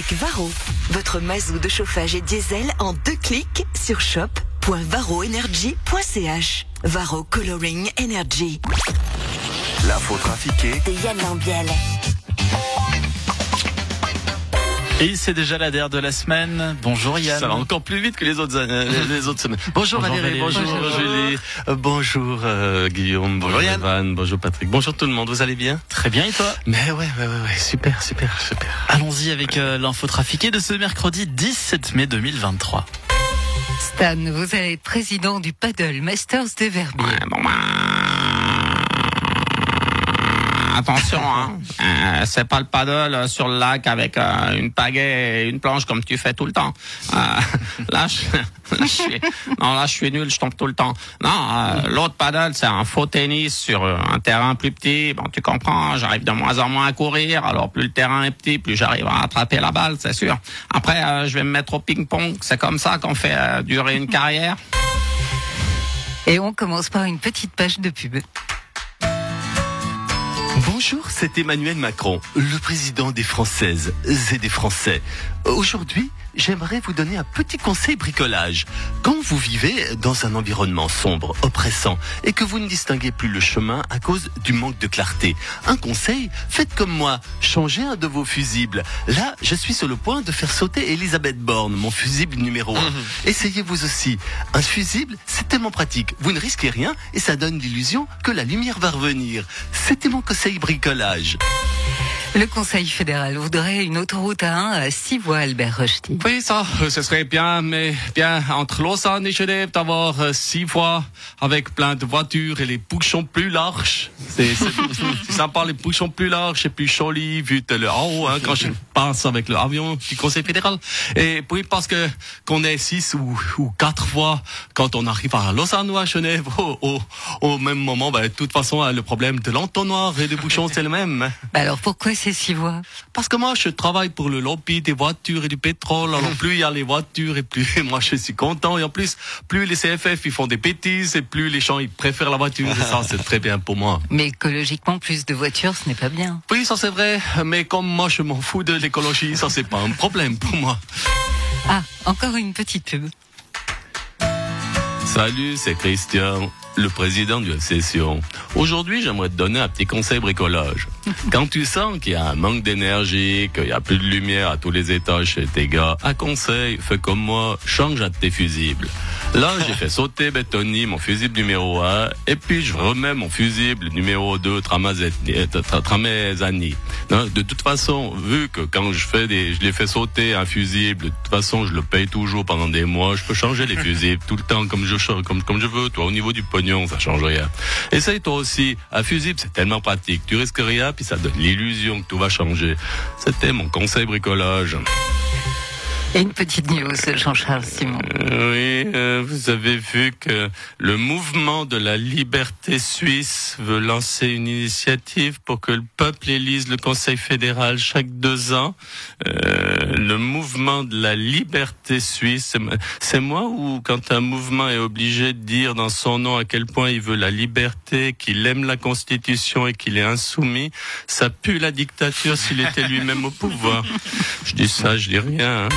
Avec Varro, votre mazou de chauffage et diesel en deux clics sur shop.varroenergy.ch. Varro Coloring Energy. L'info trafiquée De Yann Lambiel. Et c'est déjà la dernière de la semaine. Bonjour Yann. Ça va encore plus vite que les autres, euh, les, autres semaines. Bonjour, Bonjour Valérie, Valérie. bonjour, Bonjour. Julie, euh, bonjour euh, Guillaume, bonjour, Yann. Evan, bonjour Patrick, bonjour tout le monde, vous allez bien? Très bien et toi? Mais ouais, ouais, ouais, ouais, super, super, super. Allons-y avec euh, l'info trafiquée de ce mercredi 17 mai 2023. Stan, vous allez être président du Paddle Masters de Verbier. Ouais, bon, bah, Attention, hein. Euh, c'est pas le paddle euh, sur le lac avec euh, une pagaie et une planche comme tu fais tout le temps. Euh, là, je, là, je suis, non, là, je suis nul, je tombe tout le temps. Non, euh, l'autre paddle, c'est un faux tennis sur euh, un terrain plus petit. Bon, tu comprends, hein, j'arrive de moins en moins à courir. Alors, plus le terrain est petit, plus j'arrive à attraper la balle, c'est sûr. Après, je vais me mettre au ping-pong. C'est comme ça qu'on fait durer une carrière. Et on commence par une petite page de pub. Bonjour, c'est Emmanuel Macron, le président des Françaises et des Français. Aujourd'hui, j'aimerais vous donner un petit conseil bricolage. Quand vous vivez dans un environnement sombre, oppressant, et que vous ne distinguez plus le chemin à cause du manque de clarté, un conseil, faites comme moi, changez un de vos fusibles. Là, je suis sur le point de faire sauter Elisabeth Borne, mon fusible numéro 1. Essayez vous aussi. Un fusible, c'est tellement pratique. Vous ne risquez rien et ça donne l'illusion que la lumière va revenir. C'était mon conseil bricolage. Le Conseil fédéral voudrait une autoroute à 1 à 6 voies, Albert Rochety. Oui, ça, euh, ce serait bien, mais bien entre Lausanne et Genève d'avoir euh, six voies avec plein de voitures et les bouchons plus larges. C'est sympa, les bouchons plus larges et plus jolis vu de le haut hein, quand je passe avec l'avion du Conseil fédéral. Et puis parce que qu'on est six ou, ou quatre voies quand on arrive à Lausanne ou à Genève, au, au, au même moment, ben, de toute façon, euh, le problème de l'entonnoir et des bouchons, c'est le même. Bah alors pourquoi ces 6 voies Parce que moi, je travaille pour le lobby des voitures et du pétrole. Alors, plus il y a les voitures et plus moi, je suis content. Et en plus, plus les CFF, ils font des bêtises et plus les gens, ils préfèrent la voiture. Et ça, c'est très bien pour moi. Mais écologiquement, plus de voitures, ce n'est pas bien. Oui, ça, c'est vrai. Mais comme moi, je m'en fous de l'écologie, ça, c'est pas un problème pour moi. Ah, encore une petite pub. Salut, c'est Christian, le président du FC Sion. Aujourd'hui, j'aimerais te donner un petit conseil bricolage. Quand tu sens qu'il y a un manque d'énergie, qu'il y a plus de lumière à tous les étages chez tes gars, un conseil, fais comme moi, change de tes fusibles. Là, j'ai fait sauter Betoni, mon fusible numéro 1, et puis je remets mon fusible numéro 2, Tramazani. Tra- Tramazani. Non, De toute façon, vu que quand je fais des, je les fais sauter un fusible, de toute façon, je le paye toujours pendant des mois, je peux changer les fusibles tout le temps comme je, ch- comme, comme je veux. Toi, au niveau du pognon, ça change rien. Essaye toi aussi. Un fusible, c'est tellement pratique. Tu risques rien, puis ça donne l'illusion que tout va changer. C'était mon conseil bricolage. Et une petite news, Jean-Charles Simon. Euh, Oui, euh, vous avez vu que le mouvement de la liberté suisse veut lancer une initiative pour que le peuple élise le Conseil fédéral chaque deux ans. Euh, le mouvement de la liberté suisse, c'est moi ou quand un mouvement est obligé de dire dans son nom à quel point il veut la liberté, qu'il aime la Constitution et qu'il est insoumis, ça pue la dictature s'il était lui-même au pouvoir. Je dis ça, je dis rien. hein.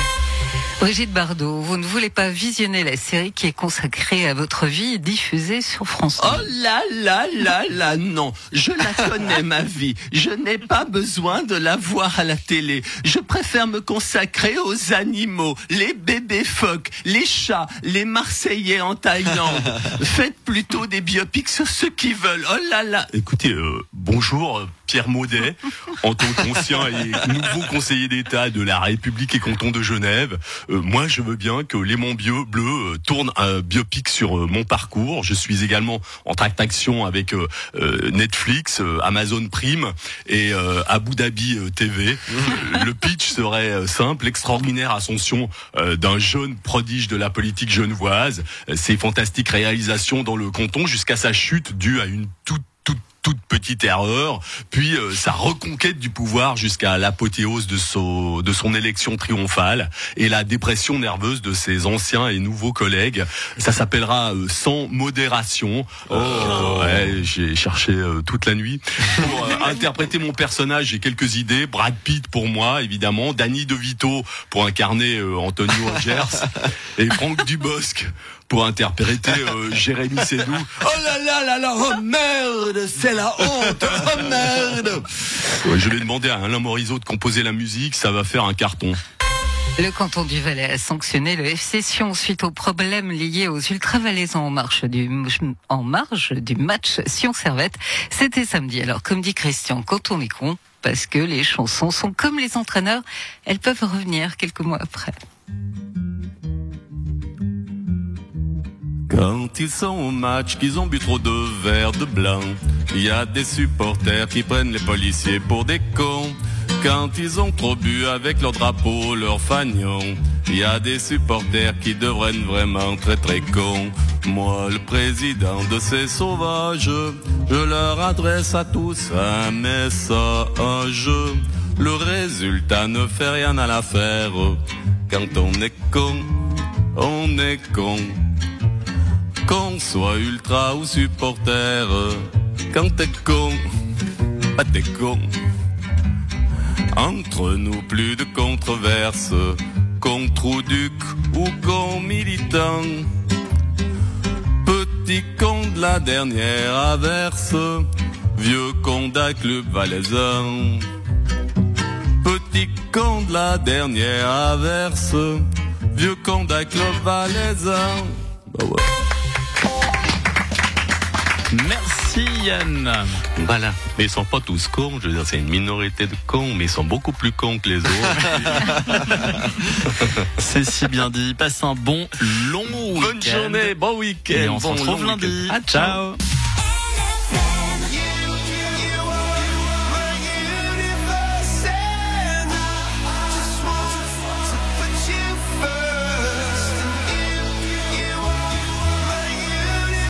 Brigitte Bardot, vous ne voulez pas visionner la série qui est consacrée à votre vie et diffusée sur France 2 Oh là là là là non, je la connais ma vie. Je n'ai pas besoin de la voir à la télé. Je préfère me consacrer aux animaux, les bébés phoques, les chats, les Marseillais en Thaïlande. Faites plutôt des biopics sur ceux qui veulent. Oh là là. Écoutez, euh, bonjour euh, Pierre Maudet, en tant qu'ancien et nouveau conseiller d'État de la République et canton de Genève. Euh, moi, je veux bien que Lémon Bio Bleu euh, tourne un biopic sur euh, mon parcours. Je suis également en tractation avec Netflix, euh, Amazon Prime et euh, Abu Dhabi TV. Le pitch serait simple, l'extraordinaire ascension euh, d'un jeune prodige de la politique genevoise, ses fantastiques réalisations dans le canton jusqu'à sa chute due à une toute toute petite erreur, puis euh, sa reconquête du pouvoir jusqu'à l'apothéose de son, de son élection triomphale et la dépression nerveuse de ses anciens et nouveaux collègues. Ça s'appellera euh, Sans modération. Euh, ouais, j'ai cherché euh, toute la nuit. Pour euh, interpréter mon personnage, j'ai quelques idées. Brad Pitt pour moi, évidemment. Danny DeVito pour incarner euh, Antonio Gers. et Franck Dubosc pour interpréter euh, Jérémy Sédou. Oh là là là là, oh merde, c'est la honte, oh merde. Ouais, je vais demander à Alain Morisot de composer la musique, ça va faire un carton. Le canton du Valais a sanctionné le FC Sion suite aux problèmes liés aux ultravalaisans en marge du, en marge du match Sion-Servette. C'était samedi. Alors, comme dit Christian, quand on est con, parce que les chansons sont comme les entraîneurs, elles peuvent revenir quelques mois après. Quand ils sont au match, qu'ils ont bu trop de verre de blanc, il y a des supporters qui prennent les policiers pour des cons. Quand ils ont trop bu avec leur drapeau, leur fanion, il y a des supporters qui devraient être vraiment très très cons. Moi, le président de ces sauvages, je leur adresse à tous un message. Le résultat ne fait rien à l'affaire. Quand on est con, on est con. Qu'on soit ultra ou supporter, quand t'es con, bah t'es con. Entre nous, plus de controverses, contre ou duc ou con militant. Petit con de la dernière averse, vieux con d'un club valaisan. Petit con de la dernière averse, vieux con d'un club valaisan. Bah ouais. Merci Yann. Voilà. Mais ils sont pas tous cons, je veux dire, c'est une minorité de cons, mais ils sont beaucoup plus cons que les autres. C'est si bien dit. Passe un bon long week-end. Bonne journée, bon week-end. Et on se retrouve lundi. Ah, ciao.